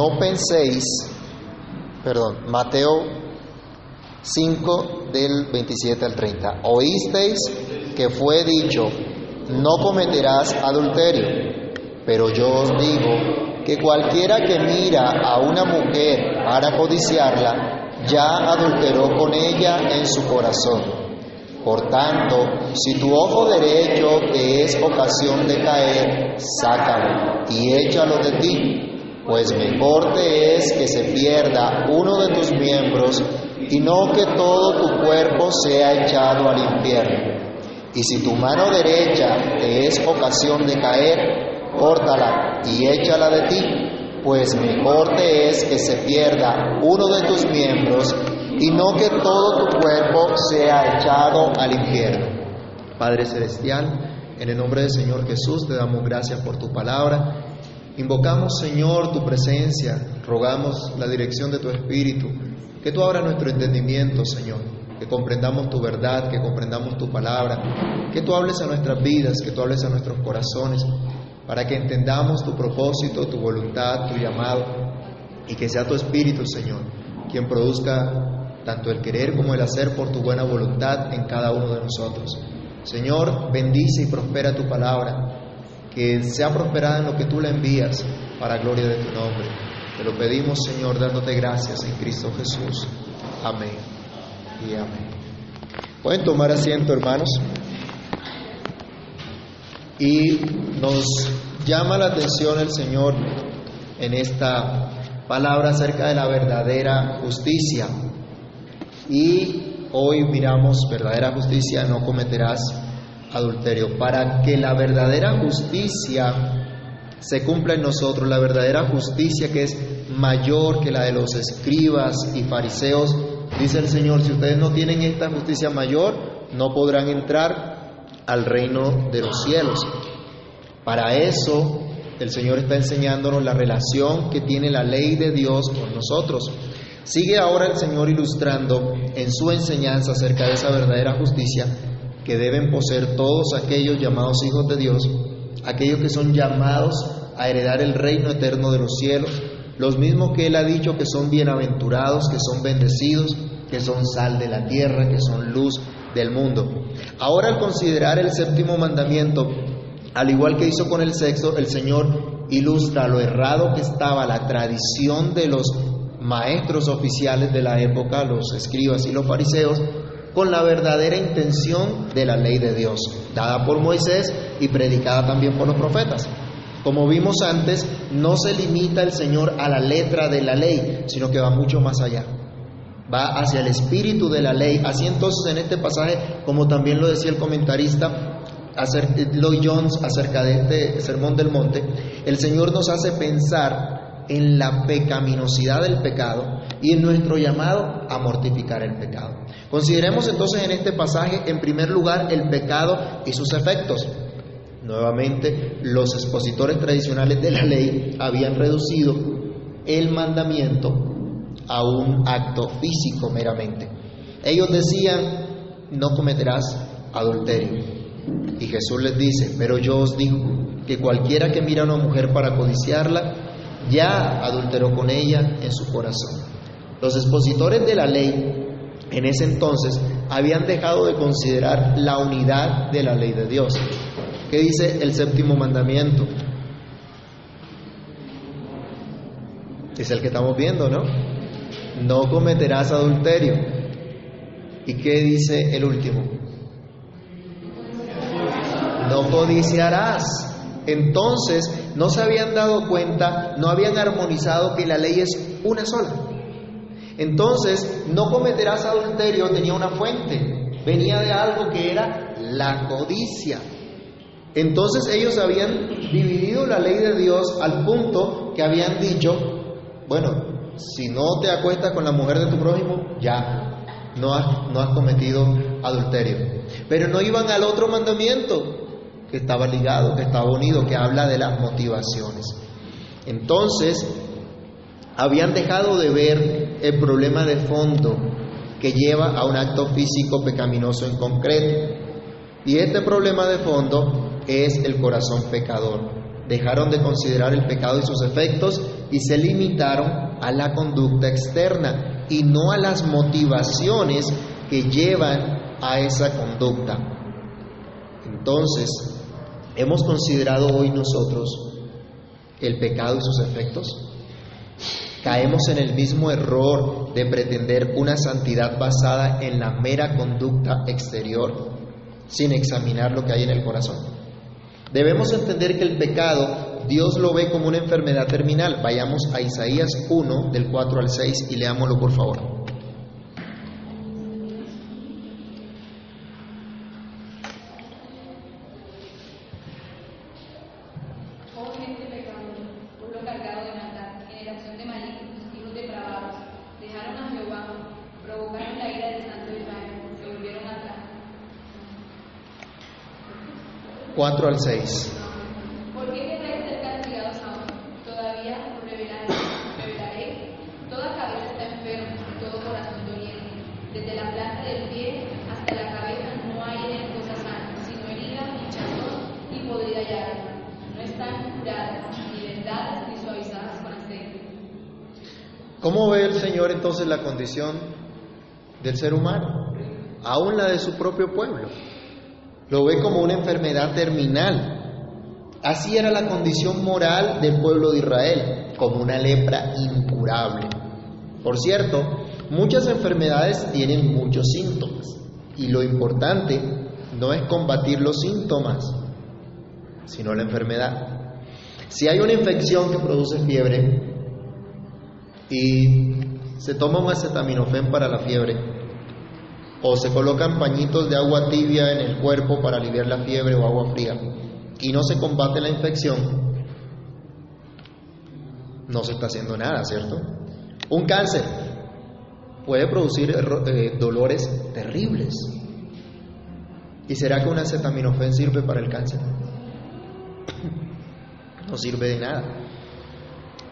no penséis, perdón, Mateo 5 del 27 al 30. Oísteis que fue dicho, no cometerás adulterio, pero yo os digo que cualquiera que mira a una mujer para codiciarla, ya adulteró con ella en su corazón. Por tanto, si tu ojo derecho te es ocasión de caer, sácalo y échalo de ti, pues mejor te es que se pierda uno de tus miembros y no que todo tu cuerpo sea echado al infierno. Y si tu mano derecha te es ocasión de caer, córtala y échala de ti, pues mejor te es que se pierda uno de tus miembros y no que todo tu cuerpo sea echado al infierno. Padre Celestial, en el nombre del Señor Jesús te damos gracias por tu palabra. Invocamos, Señor, tu presencia, rogamos la dirección de tu Espíritu, que tú abras nuestro entendimiento, Señor, que comprendamos tu verdad, que comprendamos tu palabra, que tú hables a nuestras vidas, que tú hables a nuestros corazones, para que entendamos tu propósito, tu voluntad, tu llamado, y que sea tu Espíritu, Señor, quien produzca tanto el querer como el hacer por tu buena voluntad en cada uno de nosotros. Señor, bendice y prospera tu palabra, que sea prosperada en lo que tú la envías para gloria de tu nombre. Te lo pedimos, Señor, dándote gracias en Cristo Jesús. Amén y amén. Pueden tomar asiento, hermanos. Y nos llama la atención el Señor en esta palabra acerca de la verdadera justicia. Y hoy miramos verdadera justicia, no cometerás adulterio. Para que la verdadera justicia se cumpla en nosotros, la verdadera justicia que es mayor que la de los escribas y fariseos, dice el Señor, si ustedes no tienen esta justicia mayor, no podrán entrar al reino de los cielos. Para eso el Señor está enseñándonos la relación que tiene la ley de Dios con nosotros. Sigue ahora el Señor ilustrando en su enseñanza acerca de esa verdadera justicia que deben poseer todos aquellos llamados hijos de Dios, aquellos que son llamados a heredar el reino eterno de los cielos, los mismos que Él ha dicho que son bienaventurados, que son bendecidos, que son sal de la tierra, que son luz del mundo. Ahora al considerar el séptimo mandamiento, al igual que hizo con el sexto, el Señor ilustra lo errado que estaba la tradición de los maestros oficiales de la época, los escribas y los fariseos, con la verdadera intención de la ley de Dios, dada por Moisés y predicada también por los profetas. Como vimos antes, no se limita el Señor a la letra de la ley, sino que va mucho más allá. Va hacia el espíritu de la ley. Así entonces en este pasaje, como también lo decía el comentarista Lloyd Jones acerca de este sermón del monte, el Señor nos hace pensar en la pecaminosidad del pecado y en nuestro llamado a mortificar el pecado. Consideremos entonces en este pasaje, en primer lugar, el pecado y sus efectos. Nuevamente, los expositores tradicionales de la ley habían reducido el mandamiento a un acto físico meramente. Ellos decían, no cometerás adulterio. Y Jesús les dice, pero yo os digo que cualquiera que mira a una mujer para codiciarla, ya adulteró con ella en su corazón. Los expositores de la ley en ese entonces habían dejado de considerar la unidad de la ley de Dios. ¿Qué dice el séptimo mandamiento? Es el que estamos viendo, ¿no? No cometerás adulterio. ¿Y qué dice el último? No codiciarás. Entonces, no se habían dado cuenta, no habían armonizado que la ley es una sola. Entonces, no cometerás adulterio tenía una fuente, venía de algo que era la codicia. Entonces ellos habían dividido la ley de Dios al punto que habían dicho, bueno, si no te acuestas con la mujer de tu prójimo, ya, no has, no has cometido adulterio. Pero no iban al otro mandamiento, que estaba ligado, que estaba unido, que habla de las motivaciones. Entonces, habían dejado de ver el problema de fondo que lleva a un acto físico pecaminoso en concreto. Y este problema de fondo es el corazón pecador. dejaron de considerar el pecado y sus efectos y se limitaron a la conducta externa y no a las motivaciones que llevan a esa conducta. Entonces, ¿hemos considerado hoy nosotros el pecado y sus efectos? Caemos en el mismo error de pretender una santidad basada en la mera conducta exterior sin examinar lo que hay en el corazón. Debemos entender que el pecado Dios lo ve como una enfermedad terminal. Vayamos a Isaías 1 del 4 al 6 y leámoslo por favor. Al 6. ¿Por qué queréis ser castigados aún? Todavía os revelaré. Toda cabeza está enferma, todo corazón doliente. Desde la planta del pie hasta la cabeza no hay en él cosa sana, sino herida, hinchazón y podrida llaga. No están curadas, ni vendadas, ni suavizadas con aceite. ¿Cómo ve el Señor entonces la condición del ser humano? Aún la de su propio pueblo. Lo ve como una enfermedad terminal. Así era la condición moral del pueblo de Israel, como una lepra incurable. Por cierto, muchas enfermedades tienen muchos síntomas y lo importante no es combatir los síntomas, sino la enfermedad. Si hay una infección que produce fiebre y se toma un acetaminofén para la fiebre, o se colocan pañitos de agua tibia en el cuerpo para aliviar la fiebre o agua fría y no se combate la infección, no se está haciendo nada, ¿cierto? Un cáncer puede producir eh, dolores terribles. ¿Y será que un acetaminofén sirve para el cáncer? No sirve de nada.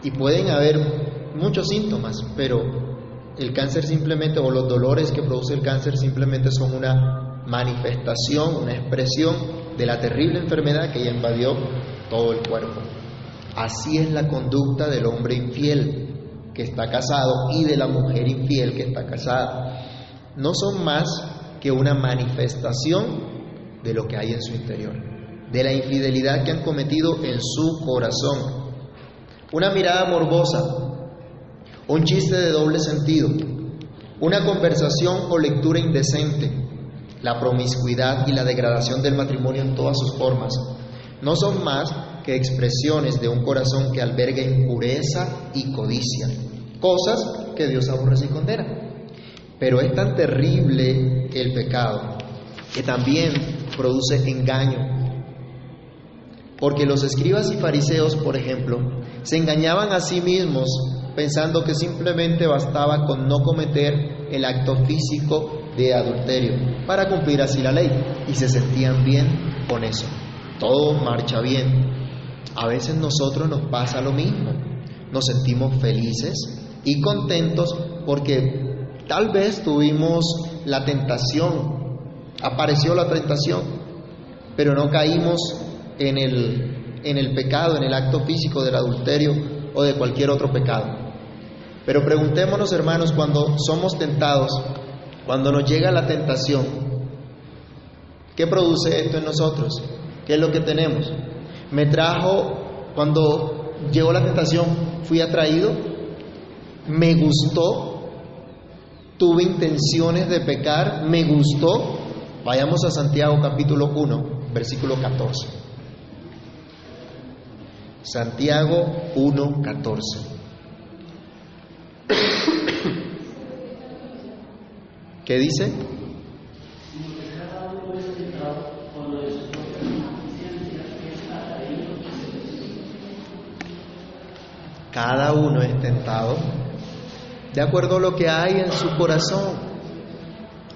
Y pueden haber muchos síntomas, pero el cáncer simplemente, o los dolores que produce el cáncer simplemente son una manifestación, una expresión de la terrible enfermedad que ya invadió todo el cuerpo. Así es la conducta del hombre infiel que está casado y de la mujer infiel que está casada. No son más que una manifestación de lo que hay en su interior, de la infidelidad que han cometido en su corazón. Una mirada morbosa, un chiste de doble sentido, una conversación o lectura indecente, la promiscuidad y la degradación del matrimonio en todas sus formas, no son más que expresiones de un corazón que alberga impureza y codicia, cosas que Dios aborrece y condena. Pero es tan terrible el pecado que también produce engaño. Porque los escribas y fariseos, por ejemplo, se engañaban a sí mismos pensando que simplemente bastaba con no cometer el acto físico de adulterio para cumplir así la ley y se sentían bien con eso. Todo marcha bien. A veces nosotros nos pasa lo mismo. Nos sentimos felices y contentos porque tal vez tuvimos la tentación, apareció la tentación, pero no caímos en el, en el pecado, en el acto físico del adulterio o de cualquier otro pecado. Pero preguntémonos, hermanos, cuando somos tentados, cuando nos llega la tentación, ¿qué produce esto en nosotros? ¿Qué es lo que tenemos? Me trajo, cuando llegó la tentación, fui atraído, me gustó, tuve intenciones de pecar, me gustó. Vayamos a Santiago capítulo 1, versículo 14. Santiago 1, 14. ¿Qué dice? Cada uno es tentado de acuerdo a lo que hay en su corazón,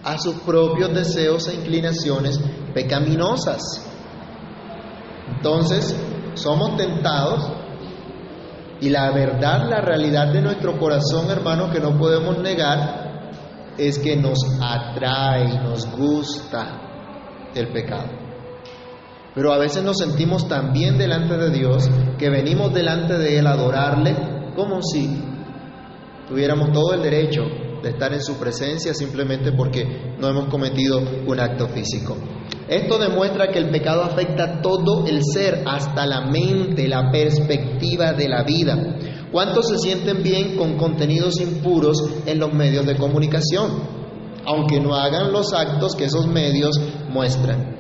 a sus propios deseos e inclinaciones pecaminosas. Entonces, somos tentados y la verdad, la realidad de nuestro corazón, hermano, que no podemos negar, es que nos atrae, nos gusta el pecado. Pero a veces nos sentimos tan bien delante de Dios que venimos delante de Él a adorarle como si tuviéramos todo el derecho de estar en su presencia simplemente porque no hemos cometido un acto físico. Esto demuestra que el pecado afecta todo el ser, hasta la mente, la perspectiva de la vida. ¿Cuántos se sienten bien con contenidos impuros en los medios de comunicación? Aunque no hagan los actos que esos medios muestran.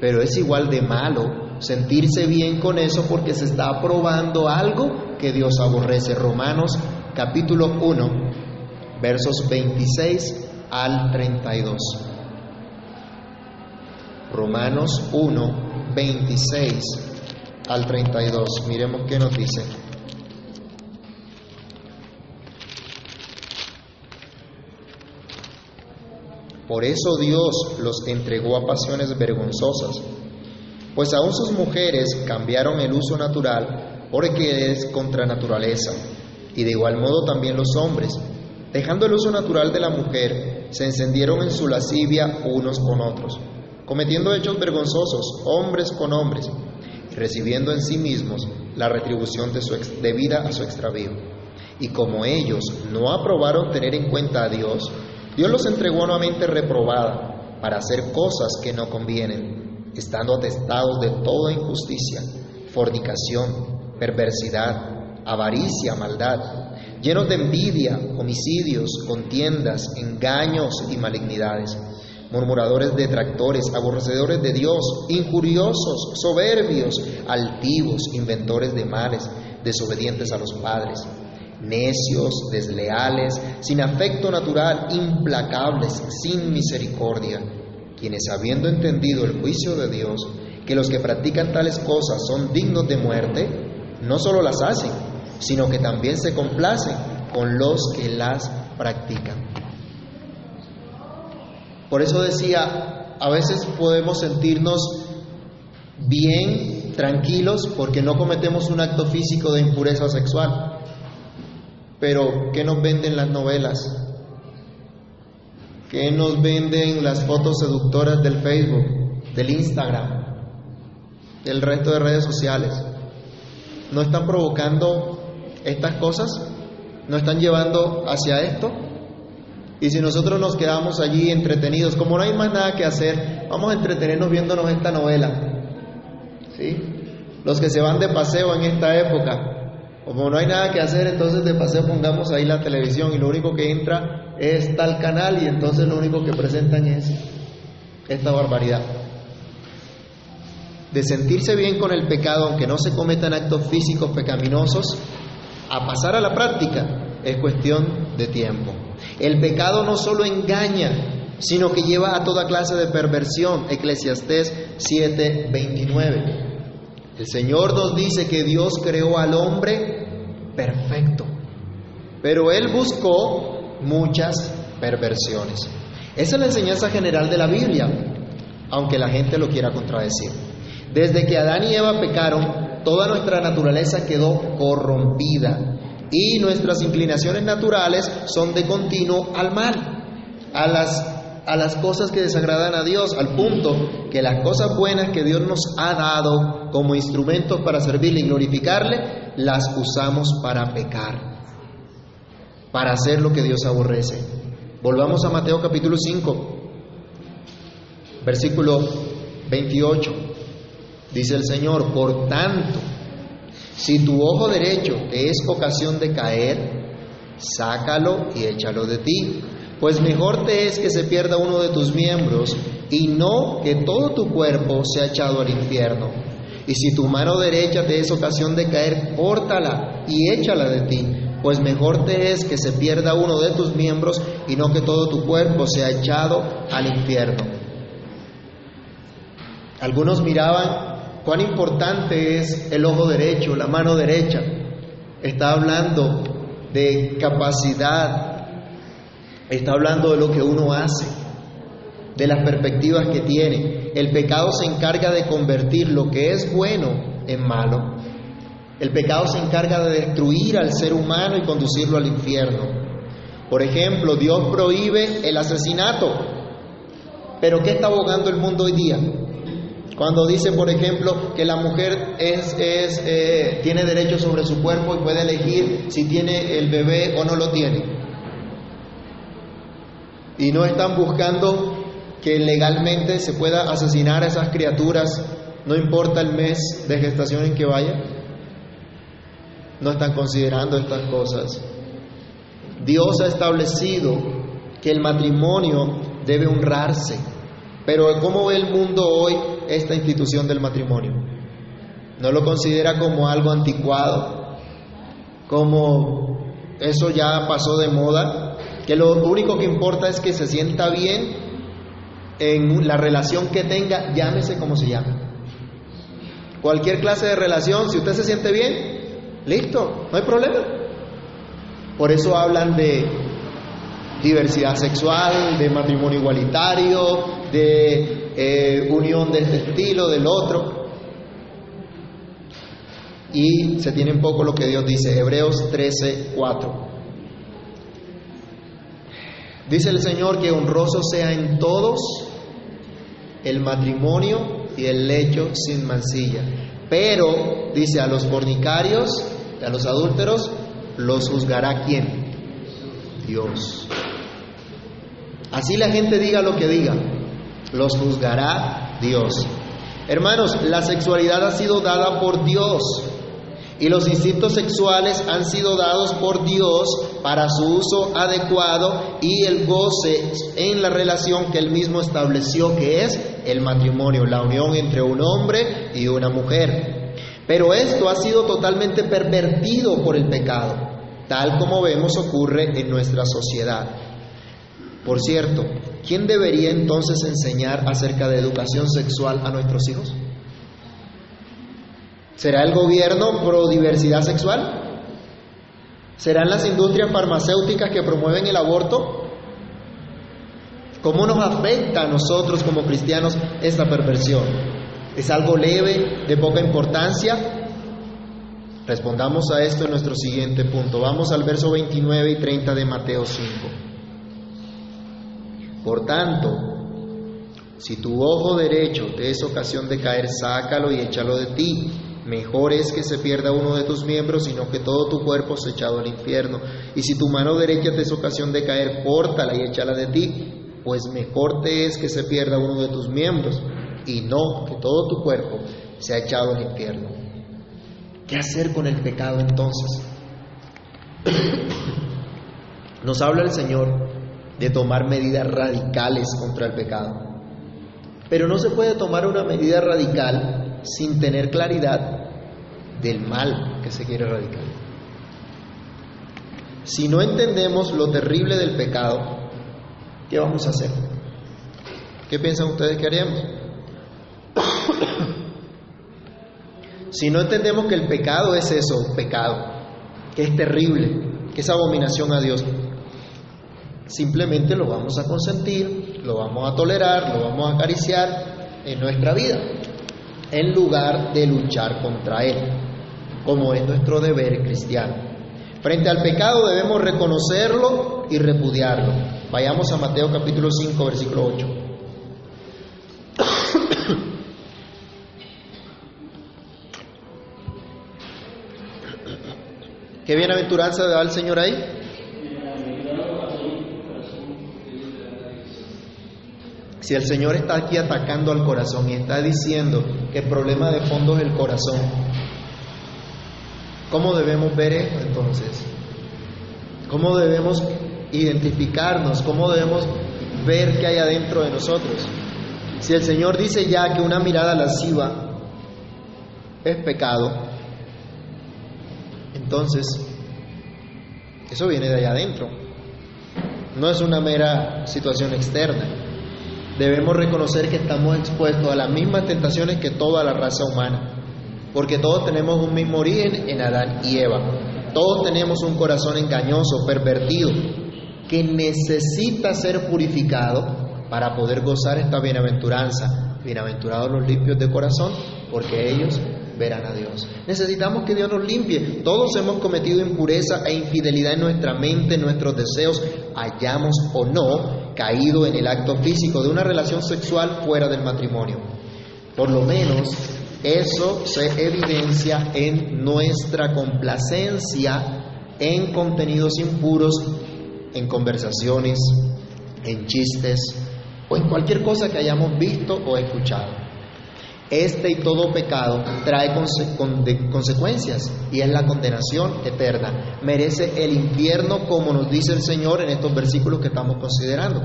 Pero es igual de malo sentirse bien con eso porque se está aprobando algo que Dios aborrece. Romanos capítulo 1, versos 26 al 32. Romanos 1, 26 al 32. Miremos qué nos dice. Por eso Dios los entregó a pasiones vergonzosas, pues aún sus mujeres cambiaron el uso natural porque es contra naturaleza, y de igual modo también los hombres, dejando el uso natural de la mujer, se encendieron en su lascivia unos con otros, cometiendo hechos vergonzosos, hombres con hombres, recibiendo en sí mismos la retribución de su debida a su extravío. Y como ellos no aprobaron tener en cuenta a Dios, Dios los entregó a una mente reprobada para hacer cosas que no convienen, estando atestados de toda injusticia, fornicación, perversidad, avaricia, maldad, llenos de envidia, homicidios, contiendas, engaños y malignidades, murmuradores, detractores, aborrecedores de Dios, injuriosos, soberbios, altivos, inventores de males, desobedientes a los padres necios, desleales, sin afecto natural, implacables, sin misericordia, quienes habiendo entendido el juicio de Dios, que los que practican tales cosas son dignos de muerte, no solo las hacen, sino que también se complacen con los que las practican. Por eso decía, a veces podemos sentirnos bien, tranquilos, porque no cometemos un acto físico de impureza sexual. Pero, ¿qué nos venden las novelas? ¿Qué nos venden las fotos seductoras del Facebook, del Instagram, del resto de redes sociales? ¿No están provocando estas cosas? ¿No están llevando hacia esto? Y si nosotros nos quedamos allí entretenidos, como no hay más nada que hacer, vamos a entretenernos viéndonos esta novela. ¿Sí? Los que se van de paseo en esta época, como no hay nada que hacer, entonces de paseo pongamos ahí la televisión y lo único que entra es tal canal y entonces lo único que presentan es esta barbaridad. De sentirse bien con el pecado, aunque no se cometan actos físicos pecaminosos, a pasar a la práctica es cuestión de tiempo. El pecado no solo engaña, sino que lleva a toda clase de perversión. Eclesiastés 7:29. El Señor nos dice que Dios creó al hombre perfecto, pero Él buscó muchas perversiones. Esa es la enseñanza general de la Biblia, aunque la gente lo quiera contradecir. Desde que Adán y Eva pecaron, toda nuestra naturaleza quedó corrompida y nuestras inclinaciones naturales son de continuo al mal, a las a las cosas que desagradan a Dios, al punto que las cosas buenas que Dios nos ha dado como instrumentos para servirle y glorificarle, las usamos para pecar, para hacer lo que Dios aborrece. Volvamos a Mateo capítulo 5, versículo 28. Dice el Señor, por tanto, si tu ojo derecho te es ocasión de caer, sácalo y échalo de ti pues mejor te es que se pierda uno de tus miembros y no que todo tu cuerpo sea echado al infierno. Y si tu mano derecha te es ocasión de caer, córtala y échala de ti, pues mejor te es que se pierda uno de tus miembros y no que todo tu cuerpo sea echado al infierno. Algunos miraban cuán importante es el ojo derecho, la mano derecha. Está hablando de capacidad Está hablando de lo que uno hace, de las perspectivas que tiene. El pecado se encarga de convertir lo que es bueno en malo. El pecado se encarga de destruir al ser humano y conducirlo al infierno. Por ejemplo, Dios prohíbe el asesinato. Pero ¿qué está abogando el mundo hoy día? Cuando dice, por ejemplo, que la mujer eh, tiene derecho sobre su cuerpo y puede elegir si tiene el bebé o no lo tiene. Y no están buscando que legalmente se pueda asesinar a esas criaturas, no importa el mes de gestación en que vaya. No están considerando estas cosas. Dios ha establecido que el matrimonio debe honrarse. Pero ¿cómo ve el mundo hoy esta institución del matrimonio? ¿No lo considera como algo anticuado? ¿Como eso ya pasó de moda? Que lo único que importa es que se sienta bien en la relación que tenga, llámese como se llame. Cualquier clase de relación, si usted se siente bien, listo, no hay problema. Por eso hablan de diversidad sexual, de matrimonio igualitario, de eh, unión de este estilo, del otro. Y se tiene un poco lo que Dios dice, Hebreos 13, 4. Dice el Señor que honroso sea en todos el matrimonio y el lecho sin mancilla. Pero, dice, a los fornicarios, a los adúlteros, los juzgará quién? Dios. Así la gente diga lo que diga, los juzgará Dios. Hermanos, la sexualidad ha sido dada por Dios y los instintos sexuales han sido dados por Dios para su uso adecuado y el goce en la relación que él mismo estableció que es el matrimonio, la unión entre un hombre y una mujer. Pero esto ha sido totalmente pervertido por el pecado, tal como vemos ocurre en nuestra sociedad. Por cierto, ¿quién debería entonces enseñar acerca de educación sexual a nuestros hijos? ¿Será el gobierno pro diversidad sexual? ¿Serán las industrias farmacéuticas que promueven el aborto? ¿Cómo nos afecta a nosotros como cristianos esta perversión? ¿Es algo leve, de poca importancia? Respondamos a esto en nuestro siguiente punto. Vamos al verso 29 y 30 de Mateo 5. Por tanto, si tu ojo derecho te es ocasión de caer, sácalo y échalo de ti. Mejor es que se pierda uno de tus miembros, sino que todo tu cuerpo se echado al infierno. Y si tu mano derecha te es ocasión de caer, córtala y échala de ti, pues mejor te es que se pierda uno de tus miembros, y no que todo tu cuerpo se ha echado al infierno. ¿Qué hacer con el pecado entonces? Nos habla el Señor de tomar medidas radicales contra el pecado. Pero no se puede tomar una medida radical sin tener claridad del mal que se quiere erradicar. Si no entendemos lo terrible del pecado, ¿qué vamos a hacer? ¿Qué piensan ustedes que haríamos? si no entendemos que el pecado es eso, pecado, que es terrible, que es abominación a Dios, simplemente lo vamos a consentir, lo vamos a tolerar, lo vamos a acariciar en nuestra vida, en lugar de luchar contra él, como es nuestro deber cristiano. Frente al pecado debemos reconocerlo y repudiarlo. Vayamos a Mateo capítulo 5, versículo 8. ¿Qué bienaventuranza da el Señor ahí? Si el Señor está aquí atacando al corazón y está diciendo que el problema de fondo es el corazón, ¿cómo debemos ver esto entonces? ¿Cómo debemos identificarnos? ¿Cómo debemos ver qué hay adentro de nosotros? Si el Señor dice ya que una mirada lasciva es pecado, entonces eso viene de allá adentro. No es una mera situación externa debemos reconocer que estamos expuestos a las mismas tentaciones que toda la raza humana, porque todos tenemos un mismo origen en Adán y Eva. Todos tenemos un corazón engañoso, pervertido, que necesita ser purificado para poder gozar esta bienaventuranza. Bienaventurados los limpios de corazón, porque ellos verán a Dios. Necesitamos que Dios nos limpie. Todos hemos cometido impureza e infidelidad en nuestra mente, en nuestros deseos, hayamos o no caído en el acto físico de una relación sexual fuera del matrimonio. Por lo menos eso se evidencia en nuestra complacencia en contenidos impuros, en conversaciones, en chistes o en cualquier cosa que hayamos visto o escuchado. Este y todo pecado trae consecuencias y es la condenación eterna. Merece el infierno como nos dice el Señor en estos versículos que estamos considerando.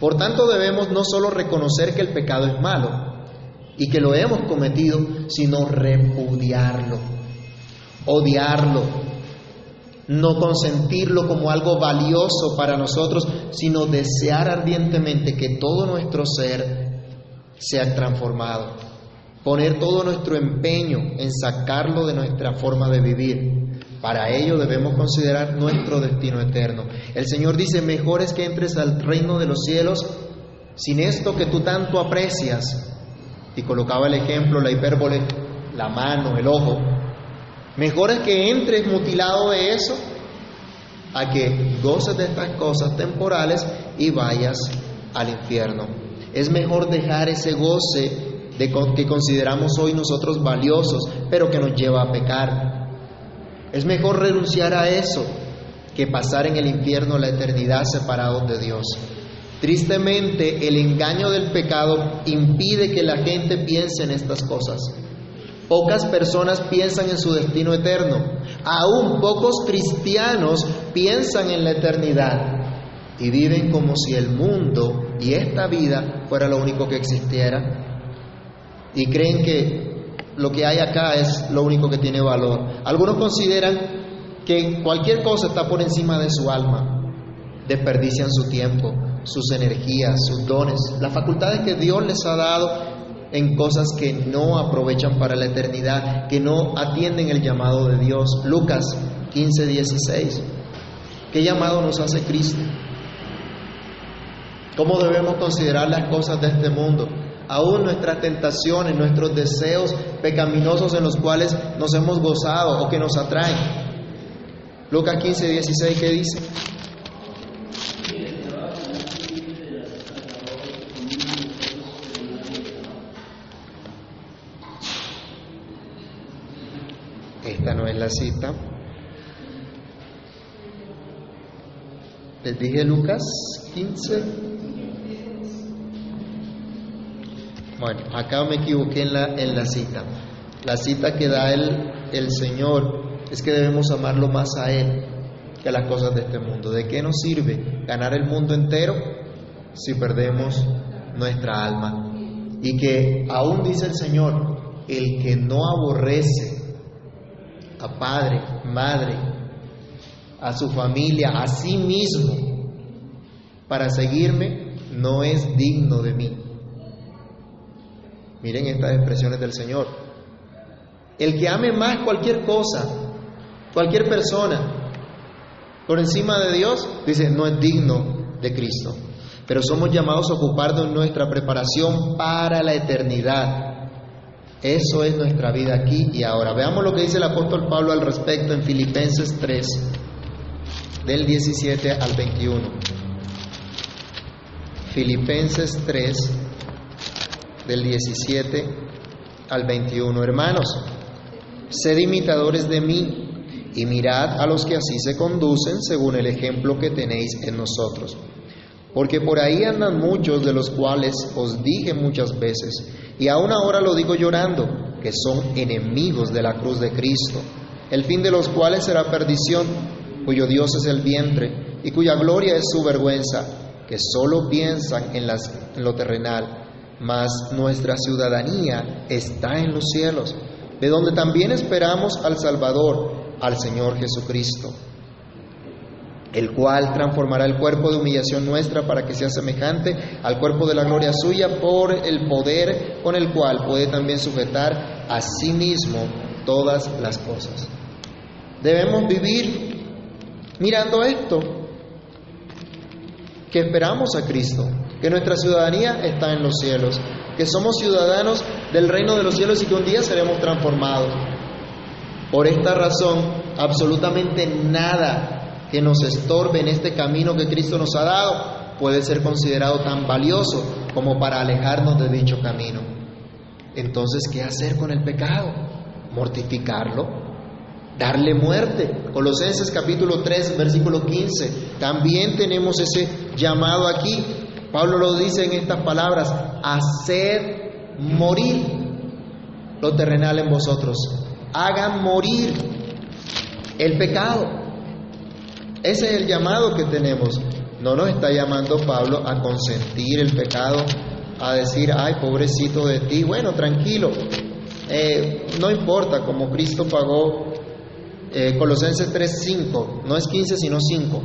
Por tanto debemos no solo reconocer que el pecado es malo y que lo hemos cometido, sino repudiarlo, odiarlo, no consentirlo como algo valioso para nosotros, sino desear ardientemente que todo nuestro ser sea transformado poner todo nuestro empeño en sacarlo de nuestra forma de vivir. Para ello debemos considerar nuestro destino eterno. El Señor dice, mejor es que entres al reino de los cielos sin esto que tú tanto aprecias. Y colocaba el ejemplo, la hipérbole, la mano, el ojo. Mejor es que entres mutilado de eso a que goces de estas cosas temporales y vayas al infierno. Es mejor dejar ese goce de que consideramos hoy nosotros valiosos, pero que nos lleva a pecar. Es mejor renunciar a eso que pasar en el infierno la eternidad separados de Dios. Tristemente, el engaño del pecado impide que la gente piense en estas cosas. Pocas personas piensan en su destino eterno. Aún pocos cristianos piensan en la eternidad y viven como si el mundo y esta vida fuera lo único que existiera y creen que lo que hay acá es lo único que tiene valor. Algunos consideran que cualquier cosa está por encima de su alma. Desperdician su tiempo, sus energías, sus dones, las facultades que Dios les ha dado en cosas que no aprovechan para la eternidad, que no atienden el llamado de Dios. Lucas 15, 16. ¿Qué llamado nos hace Cristo? ¿Cómo debemos considerar las cosas de este mundo? Aún nuestras tentaciones, nuestros deseos pecaminosos en los cuales nos hemos gozado o que nos atraen. Lucas 15, 16, ¿qué dice? Esta no es la cita. Les dije Lucas 15, Bueno, acá me equivoqué en la, en la cita. La cita que da el, el Señor es que debemos amarlo más a Él que a las cosas de este mundo. ¿De qué nos sirve ganar el mundo entero si perdemos nuestra alma? Y que aún dice el Señor, el que no aborrece a padre, madre, a su familia, a sí mismo, para seguirme, no es digno de mí. Miren estas expresiones del Señor. El que ame más cualquier cosa, cualquier persona, por encima de Dios, dice, no es digno de Cristo. Pero somos llamados a ocuparnos nuestra preparación para la eternidad. Eso es nuestra vida aquí y ahora. Veamos lo que dice el apóstol Pablo al respecto en Filipenses 3, del 17 al 21. Filipenses 3, del 17 al 21. Hermanos, sed imitadores de mí y mirad a los que así se conducen según el ejemplo que tenéis en nosotros. Porque por ahí andan muchos de los cuales os dije muchas veces, y aún ahora lo digo llorando, que son enemigos de la cruz de Cristo, el fin de los cuales será perdición, cuyo Dios es el vientre, y cuya gloria es su vergüenza, que solo piensan en, en lo terrenal mas nuestra ciudadanía está en los cielos, de donde también esperamos al Salvador, al Señor Jesucristo, el cual transformará el cuerpo de humillación nuestra para que sea semejante al cuerpo de la gloria suya por el poder con el cual puede también sujetar a sí mismo todas las cosas. Debemos vivir mirando esto, que esperamos a Cristo, que nuestra ciudadanía está en los cielos, que somos ciudadanos del reino de los cielos y que un día seremos transformados. Por esta razón, absolutamente nada que nos estorbe en este camino que Cristo nos ha dado puede ser considerado tan valioso como para alejarnos de dicho camino. Entonces, ¿qué hacer con el pecado? Mortificarlo, darle muerte. Colosenses capítulo 3, versículo 15. También tenemos ese llamado aquí. Pablo lo dice en estas palabras, hacer morir lo terrenal en vosotros. Hagan morir el pecado. Ese es el llamado que tenemos. No nos está llamando Pablo a consentir el pecado, a decir, ay, pobrecito de ti. Bueno, tranquilo, eh, no importa, como Cristo pagó eh, Colosenses 3:5, no es 15 sino 5.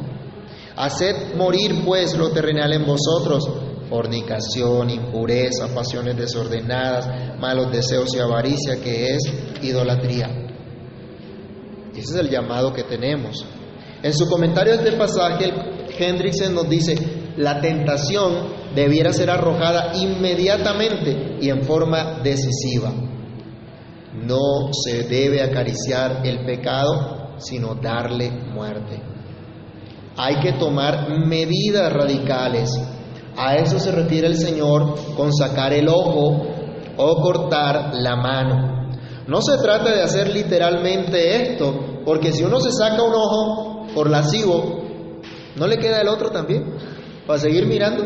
Haced morir pues lo terrenal en vosotros, fornicación, impureza, pasiones desordenadas, malos deseos y avaricia, que es idolatría. Ese es el llamado que tenemos. En su comentario de este pasaje, Hendrickson nos dice, la tentación debiera ser arrojada inmediatamente y en forma decisiva. No se debe acariciar el pecado, sino darle muerte. Hay que tomar medidas radicales. A eso se refiere el Señor con sacar el ojo o cortar la mano. No se trata de hacer literalmente esto, porque si uno se saca un ojo por lascivo, ¿no le queda el otro también? Para seguir mirando.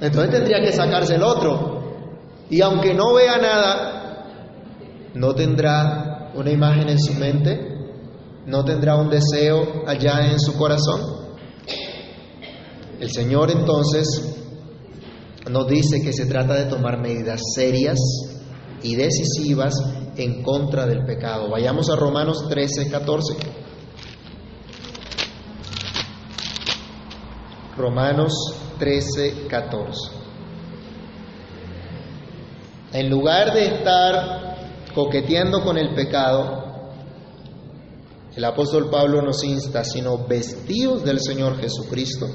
Entonces tendría que sacarse el otro. Y aunque no vea nada, no tendrá una imagen en su mente, no tendrá un deseo allá en su corazón. El Señor entonces nos dice que se trata de tomar medidas serias y decisivas en contra del pecado. Vayamos a Romanos 13, 14. Romanos 13, 14. En lugar de estar coqueteando con el pecado, el apóstol Pablo nos insta, sino vestidos del Señor Jesucristo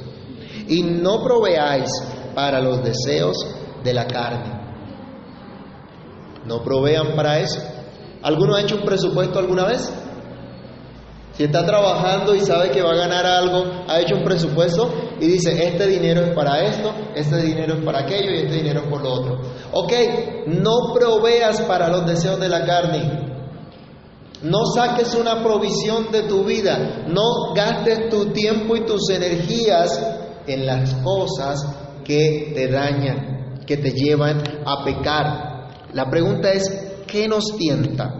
y no proveáis para los deseos de la carne. No provean para eso. ¿Alguno ha hecho un presupuesto alguna vez? Si está trabajando y sabe que va a ganar algo, ha hecho un presupuesto y dice, este dinero es para esto, este dinero es para aquello y este dinero es por lo otro. Ok, no proveas para los deseos de la carne. No saques una provisión de tu vida. No gastes tu tiempo y tus energías en las cosas que te dañan, que te llevan a pecar. La pregunta es, ¿qué nos tienta?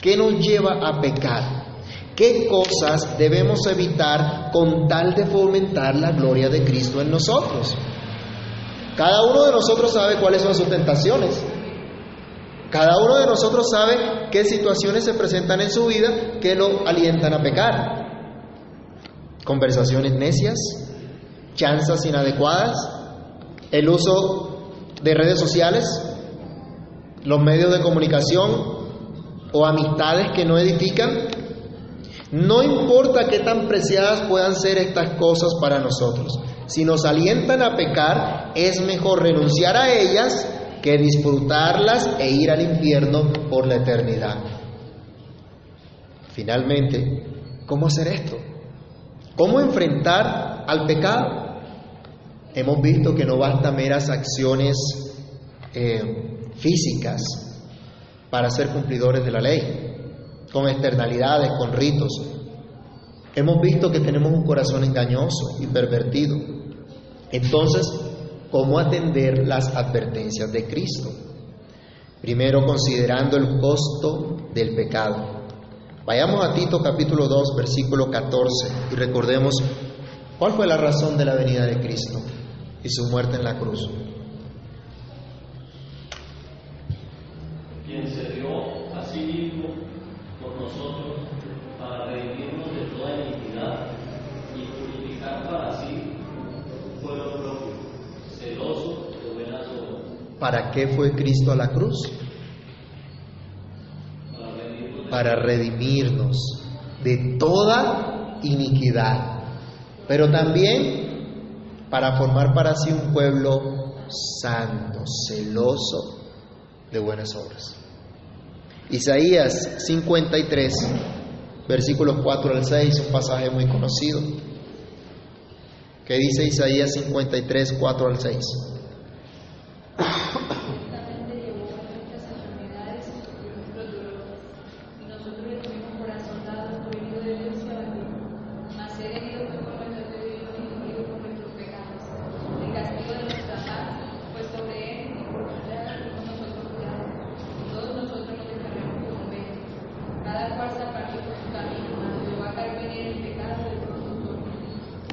¿Qué nos lleva a pecar? ¿Qué cosas debemos evitar con tal de fomentar la gloria de Cristo en nosotros? Cada uno de nosotros sabe cuáles son sus tentaciones. Cada uno de nosotros sabe qué situaciones se presentan en su vida que lo alientan a pecar. Conversaciones necias, chanzas inadecuadas, el uso de redes sociales, los medios de comunicación o amistades que no edifican, no importa qué tan preciadas puedan ser estas cosas para nosotros, si nos alientan a pecar, es mejor renunciar a ellas que disfrutarlas e ir al infierno por la eternidad. Finalmente, ¿cómo hacer esto? ¿Cómo enfrentar al pecado? Hemos visto que no basta meras acciones eh, físicas para ser cumplidores de la ley con externalidades, con ritos. Hemos visto que tenemos un corazón engañoso y pervertido. Entonces, ¿cómo atender las advertencias de Cristo? Primero, considerando el costo del pecado. Vayamos a Tito capítulo 2, versículo 14 y recordemos cuál fue la razón de la venida de Cristo y su muerte en la cruz. ¿Para qué fue Cristo a la cruz? Para redimirnos de toda iniquidad, pero también para formar para sí un pueblo santo, celoso de buenas obras. Isaías 53, versículos 4 al 6, un pasaje muy conocido, que dice Isaías 53, 4 al 6.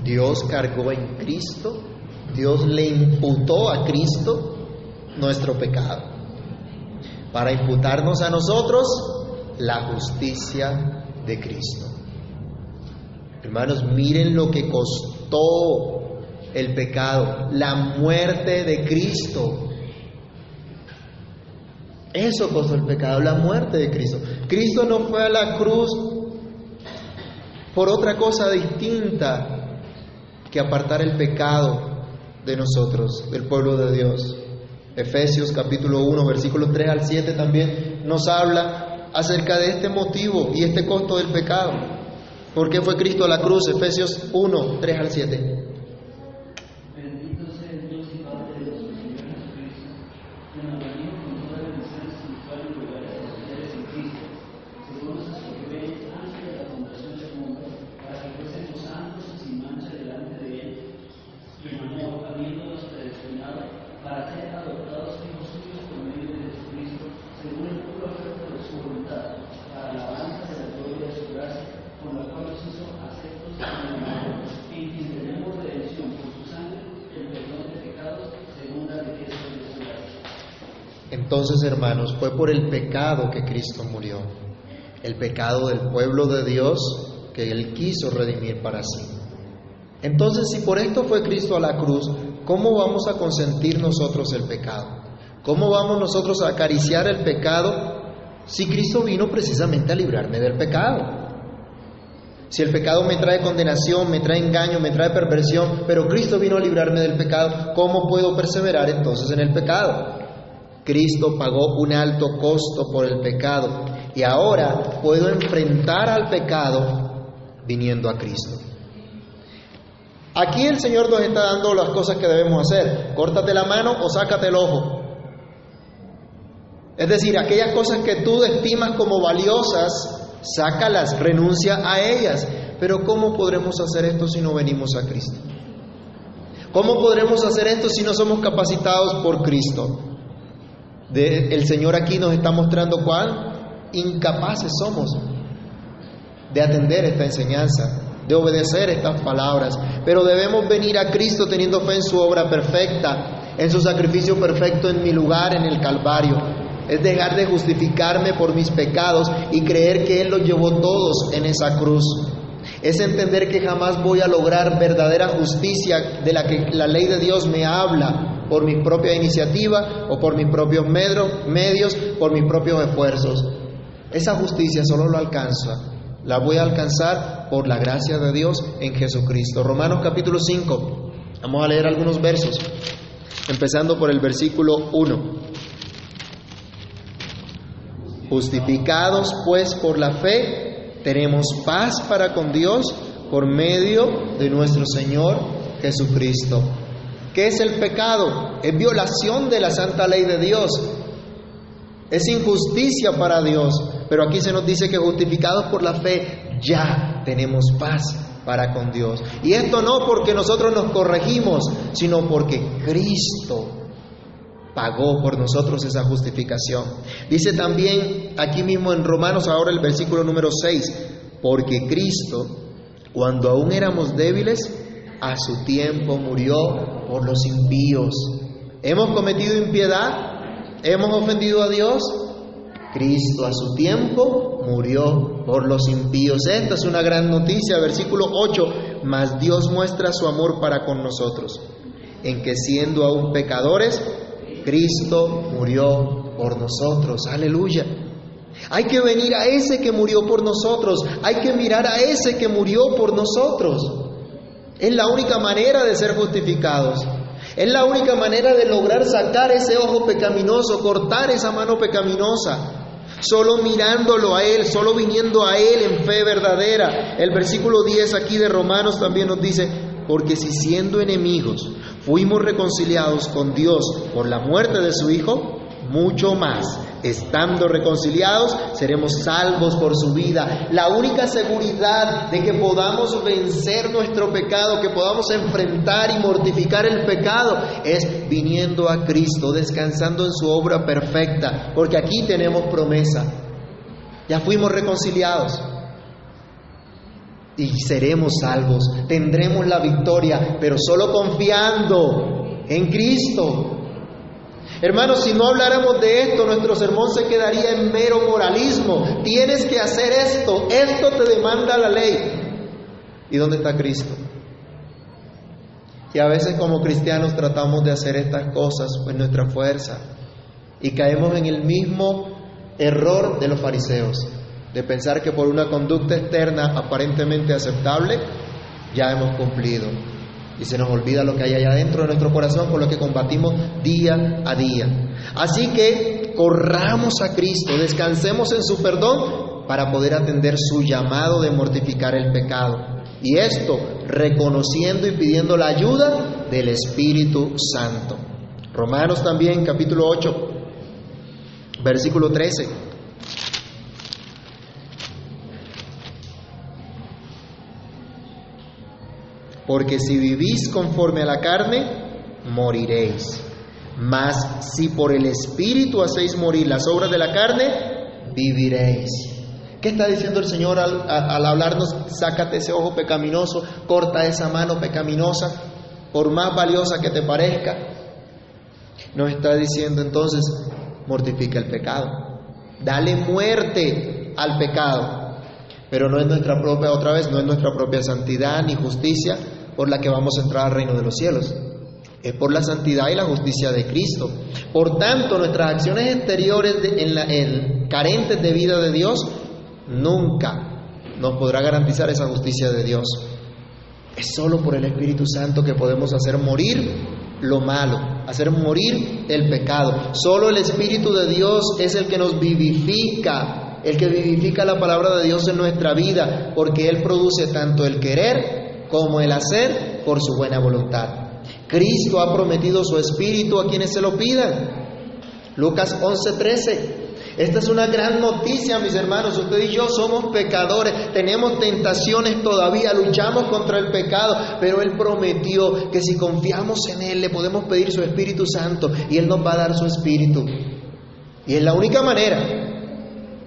Dios cargó en Cristo, Dios le imputó a Cristo nuestro pecado, para imputarnos a nosotros la justicia de Cristo. Hermanos, miren lo que costó el pecado, la muerte de Cristo. Eso costó el pecado, la muerte de Cristo. Cristo no fue a la cruz por otra cosa distinta que apartar el pecado de nosotros, del pueblo de Dios. Efesios capítulo 1, versículos 3 al 7 también nos habla acerca de este motivo y este costo del pecado. ¿Por qué fue Cristo a la cruz? Efesios 1, 3 al 7. Entonces, hermanos, fue por el pecado que Cristo murió, el pecado del pueblo de Dios que Él quiso redimir para sí. Entonces, si por esto fue Cristo a la cruz, ¿cómo vamos a consentir nosotros el pecado? ¿Cómo vamos nosotros a acariciar el pecado si Cristo vino precisamente a librarme del pecado? Si el pecado me trae condenación, me trae engaño, me trae perversión, pero Cristo vino a librarme del pecado, ¿cómo puedo perseverar entonces en el pecado? Cristo pagó un alto costo por el pecado y ahora puedo enfrentar al pecado viniendo a Cristo. Aquí el Señor nos está dando las cosas que debemos hacer. Córtate la mano o sácate el ojo. Es decir, aquellas cosas que tú estimas como valiosas, sácalas, renuncia a ellas. Pero ¿cómo podremos hacer esto si no venimos a Cristo? ¿Cómo podremos hacer esto si no somos capacitados por Cristo? El Señor aquí nos está mostrando cuán incapaces somos de atender esta enseñanza, de obedecer estas palabras. Pero debemos venir a Cristo teniendo fe en su obra perfecta, en su sacrificio perfecto en mi lugar, en el Calvario. Es dejar de justificarme por mis pecados y creer que Él los llevó todos en esa cruz. Es entender que jamás voy a lograr verdadera justicia de la que la ley de Dios me habla por mi propia iniciativa o por mis propios medios, por mis propios esfuerzos. Esa justicia solo lo alcanza, la voy a alcanzar por la gracia de Dios en Jesucristo. Romanos capítulo 5, vamos a leer algunos versos, empezando por el versículo 1. Justificados pues por la fe, tenemos paz para con Dios por medio de nuestro Señor Jesucristo ¿Qué es el pecado? Es violación de la santa ley de Dios. Es injusticia para Dios. Pero aquí se nos dice que justificados por la fe ya tenemos paz para con Dios. Y esto no porque nosotros nos corregimos, sino porque Cristo pagó por nosotros esa justificación. Dice también aquí mismo en Romanos ahora el versículo número 6, porque Cristo, cuando aún éramos débiles, a su tiempo murió por los impíos. ¿Hemos cometido impiedad? ¿Hemos ofendido a Dios? Cristo a su tiempo murió por los impíos. Esta es una gran noticia, versículo 8, mas Dios muestra su amor para con nosotros, en que siendo aún pecadores, Cristo murió por nosotros. Aleluya. Hay que venir a ese que murió por nosotros, hay que mirar a ese que murió por nosotros. Es la única manera de ser justificados. Es la única manera de lograr sacar ese ojo pecaminoso, cortar esa mano pecaminosa. Solo mirándolo a Él, solo viniendo a Él en fe verdadera. El versículo 10 aquí de Romanos también nos dice, porque si siendo enemigos fuimos reconciliados con Dios por la muerte de su Hijo, mucho más, estando reconciliados, seremos salvos por su vida. La única seguridad de que podamos vencer nuestro pecado, que podamos enfrentar y mortificar el pecado, es viniendo a Cristo, descansando en su obra perfecta, porque aquí tenemos promesa. Ya fuimos reconciliados. y seremos salvos, tendremos la victoria, pero solo confiando en Cristo. Hermanos, si no habláramos de esto, nuestro sermón se quedaría en mero moralismo. Tienes que hacer esto, esto te demanda la ley. ¿Y dónde está Cristo? Y a veces como cristianos tratamos de hacer estas cosas en nuestra fuerza y caemos en el mismo error de los fariseos de pensar que por una conducta externa aparentemente aceptable ya hemos cumplido. Y se nos olvida lo que hay allá dentro de nuestro corazón con lo que combatimos día a día. Así que corramos a Cristo, descansemos en su perdón para poder atender su llamado de mortificar el pecado. Y esto reconociendo y pidiendo la ayuda del Espíritu Santo. Romanos también, capítulo 8, versículo 13. Porque si vivís conforme a la carne, moriréis. Mas si por el Espíritu hacéis morir las obras de la carne, viviréis. ¿Qué está diciendo el Señor al, hablarnos? Sácate ese ojo pecaminoso, corta esa mano pecaminosa, por más valiosa que te parezca. Nos está diciendo entonces, mortifica el pecado. Dale muerte al pecado. Pero no es nuestra propia, otra vez, no es nuestra propia santidad ni justicia, por la que vamos a entrar al reino de los cielos. Es por la santidad y la justicia de Cristo. Por tanto, nuestras acciones exteriores en la, carentes de vida de Dios nunca nos podrá garantizar esa justicia de Dios. Es solo por el Espíritu Santo que podemos hacer morir lo malo, hacer morir el pecado. Solo el Espíritu de Dios es el que nos vivifica, el que vivifica la palabra de Dios en nuestra vida, porque Él produce tanto el querer como el hacer por su buena voluntad. Cristo ha prometido su espíritu a quienes se lo pidan. Lucas 11:13. Esta es una gran noticia, mis hermanos. Usted y yo somos pecadores, tenemos tentaciones todavía, luchamos contra el pecado, pero Él prometió que si confiamos en Él le podemos pedir su Espíritu Santo y Él nos va a dar su Espíritu. Y es la única manera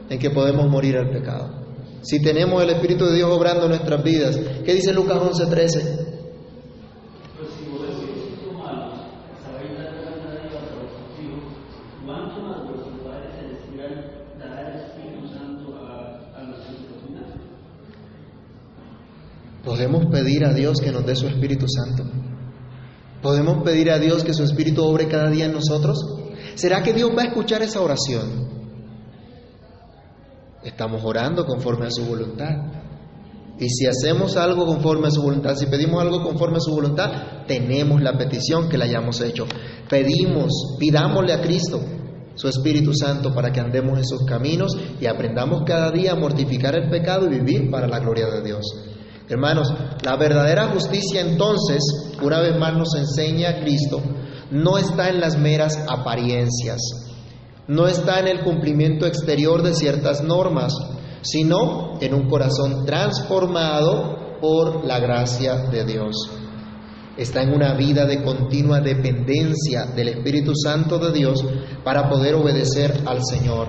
en que podemos morir al pecado. Si tenemos el Espíritu de Dios obrando en nuestras vidas. ¿Qué dice Lucas 11:13? Podemos pedir a Dios que nos dé su Espíritu Santo. Podemos pedir a Dios que su Espíritu obre cada día en nosotros. ¿Será que Dios va a escuchar esa oración? Estamos orando conforme a su voluntad. Y si hacemos algo conforme a su voluntad, si pedimos algo conforme a su voluntad, tenemos la petición que le hayamos hecho. Pedimos, pidámosle a Cristo su Espíritu Santo para que andemos en sus caminos y aprendamos cada día a mortificar el pecado y vivir para la gloria de Dios. Hermanos, la verdadera justicia entonces, una vez más nos enseña Cristo, no está en las meras apariencias, no está en el cumplimiento exterior de ciertas normas, sino en un corazón transformado por la gracia de Dios. Está en una vida de continua dependencia del Espíritu Santo de Dios para poder obedecer al Señor,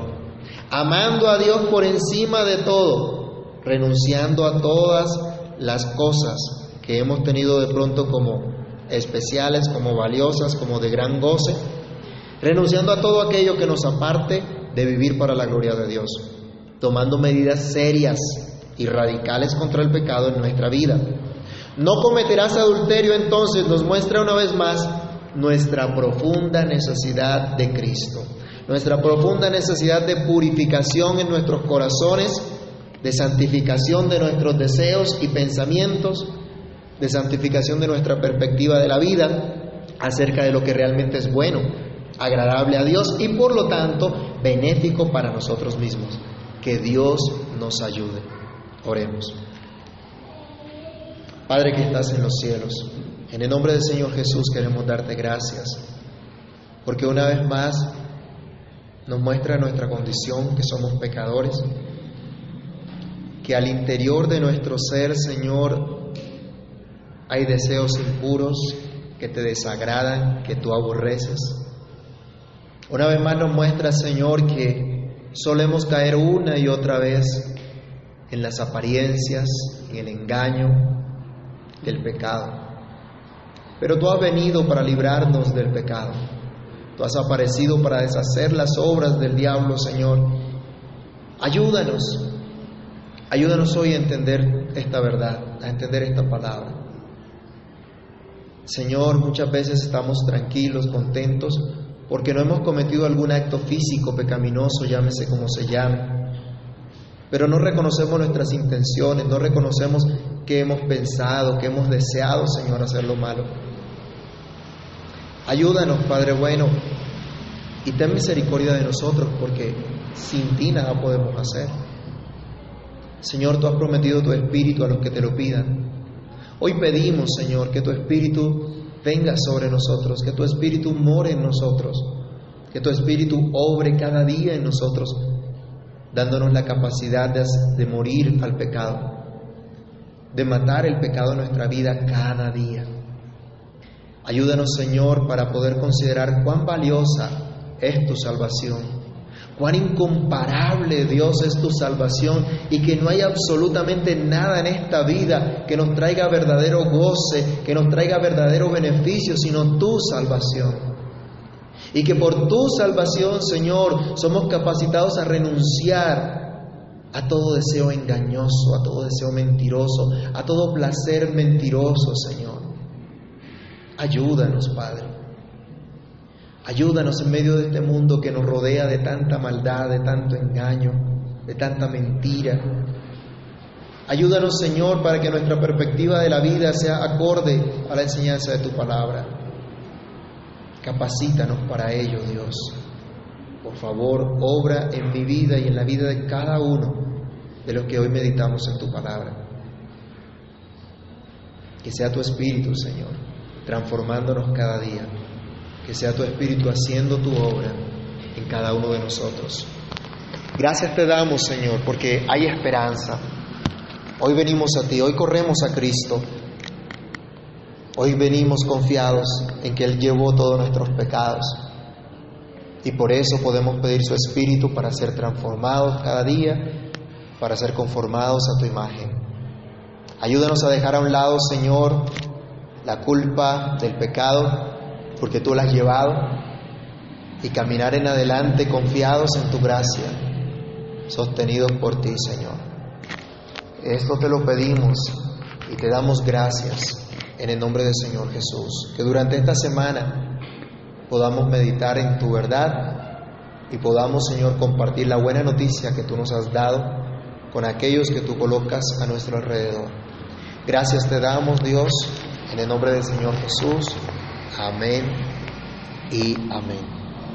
amando a Dios por encima de todo, renunciando a todas las cosas que hemos tenido de pronto como especiales, como valiosas, como de gran goce, renunciando a todo aquello que nos aparte de vivir para la gloria de Dios, tomando medidas serias y radicales contra el pecado en nuestra vida. No cometerás adulterio entonces nos muestra una vez más nuestra profunda necesidad de Cristo, nuestra profunda necesidad de purificación en nuestros corazones, de santificación de nuestros deseos y pensamientos, de santificación de nuestra perspectiva de la vida acerca de lo que realmente es bueno, agradable a Dios y por lo tanto benéfico para nosotros mismos. Que Dios nos ayude. Oremos. Padre que estás en los cielos, en el nombre del Señor Jesús queremos darte gracias, porque una vez más nos muestra nuestra condición, que somos pecadores, que al interior de nuestro ser, Señor, hay deseos impuros que te desagradan, que tú aborreces. Una vez más nos muestra, Señor, que solemos caer una y otra vez en las apariencias, en el engaño del pecado. Pero tú has venido para librarnos del pecado. Tú has aparecido para deshacer las obras del diablo, Señor. Ayúdanos. Ayúdanos hoy a entender esta verdad, a entender esta palabra. Señor, muchas veces estamos tranquilos, contentos, porque no hemos cometido algún acto físico pecaminoso, llámese como se llame. Pero no reconocemos nuestras intenciones, no reconocemos que hemos pensado, que hemos deseado, Señor, hacer lo malo. Ayúdanos, Padre bueno, y ten misericordia de nosotros, porque sin ti nada podemos hacer. Señor, tú has prometido tu espíritu a los que te lo pidan. Hoy pedimos, Señor, que tu Espíritu venga sobre nosotros, que tu Espíritu more en nosotros, que tu Espíritu obre cada día en nosotros, dándonos la capacidad de, de morir al pecado, de matar el pecado en nuestra vida cada día. Ayúdanos, Señor, para poder considerar cuán valiosa es tu salvación cuán incomparable Dios es tu salvación y que no hay absolutamente nada en esta vida que nos traiga verdadero goce, que nos traiga verdadero beneficio, sino tu salvación. Y que por tu salvación, Señor, somos capacitados a renunciar a todo deseo engañoso, a todo deseo mentiroso, a todo placer mentiroso, Señor. Ayúdanos, Padre. Ayúdanos en medio de este mundo que nos rodea de tanta maldad, de tanto engaño, de tanta mentira. Ayúdanos, Señor, para que nuestra perspectiva de la vida sea acorde a la enseñanza de tu palabra. Capacítanos para ello, Dios. Por favor, obra en mi vida y en la vida de cada uno de los que hoy meditamos en tu palabra. Que sea tu Espíritu, Señor, transformándonos cada día que sea tu Espíritu haciendo tu obra en cada uno de nosotros. Gracias te damos, Señor, porque hay esperanza. Hoy venimos a ti, hoy corremos a Cristo. Hoy venimos confiados en que Él llevó todos nuestros pecados. Y por eso podemos pedir su Espíritu para ser transformados cada día, para ser conformados a tu imagen. Ayúdanos a dejar a un lado, Señor, la culpa del pecado porque tú la has llevado, y caminar en adelante confiados en tu gracia, sostenidos por ti, Señor. Esto te lo pedimos y te damos gracias en el nombre del Señor Jesús. Que durante esta semana podamos meditar en tu verdad y podamos, Señor, compartir la buena noticia que tú nos has dado con aquellos que tú colocas a nuestro alrededor. Gracias te damos, Dios, en el nombre del Señor Jesús. Amén y amén.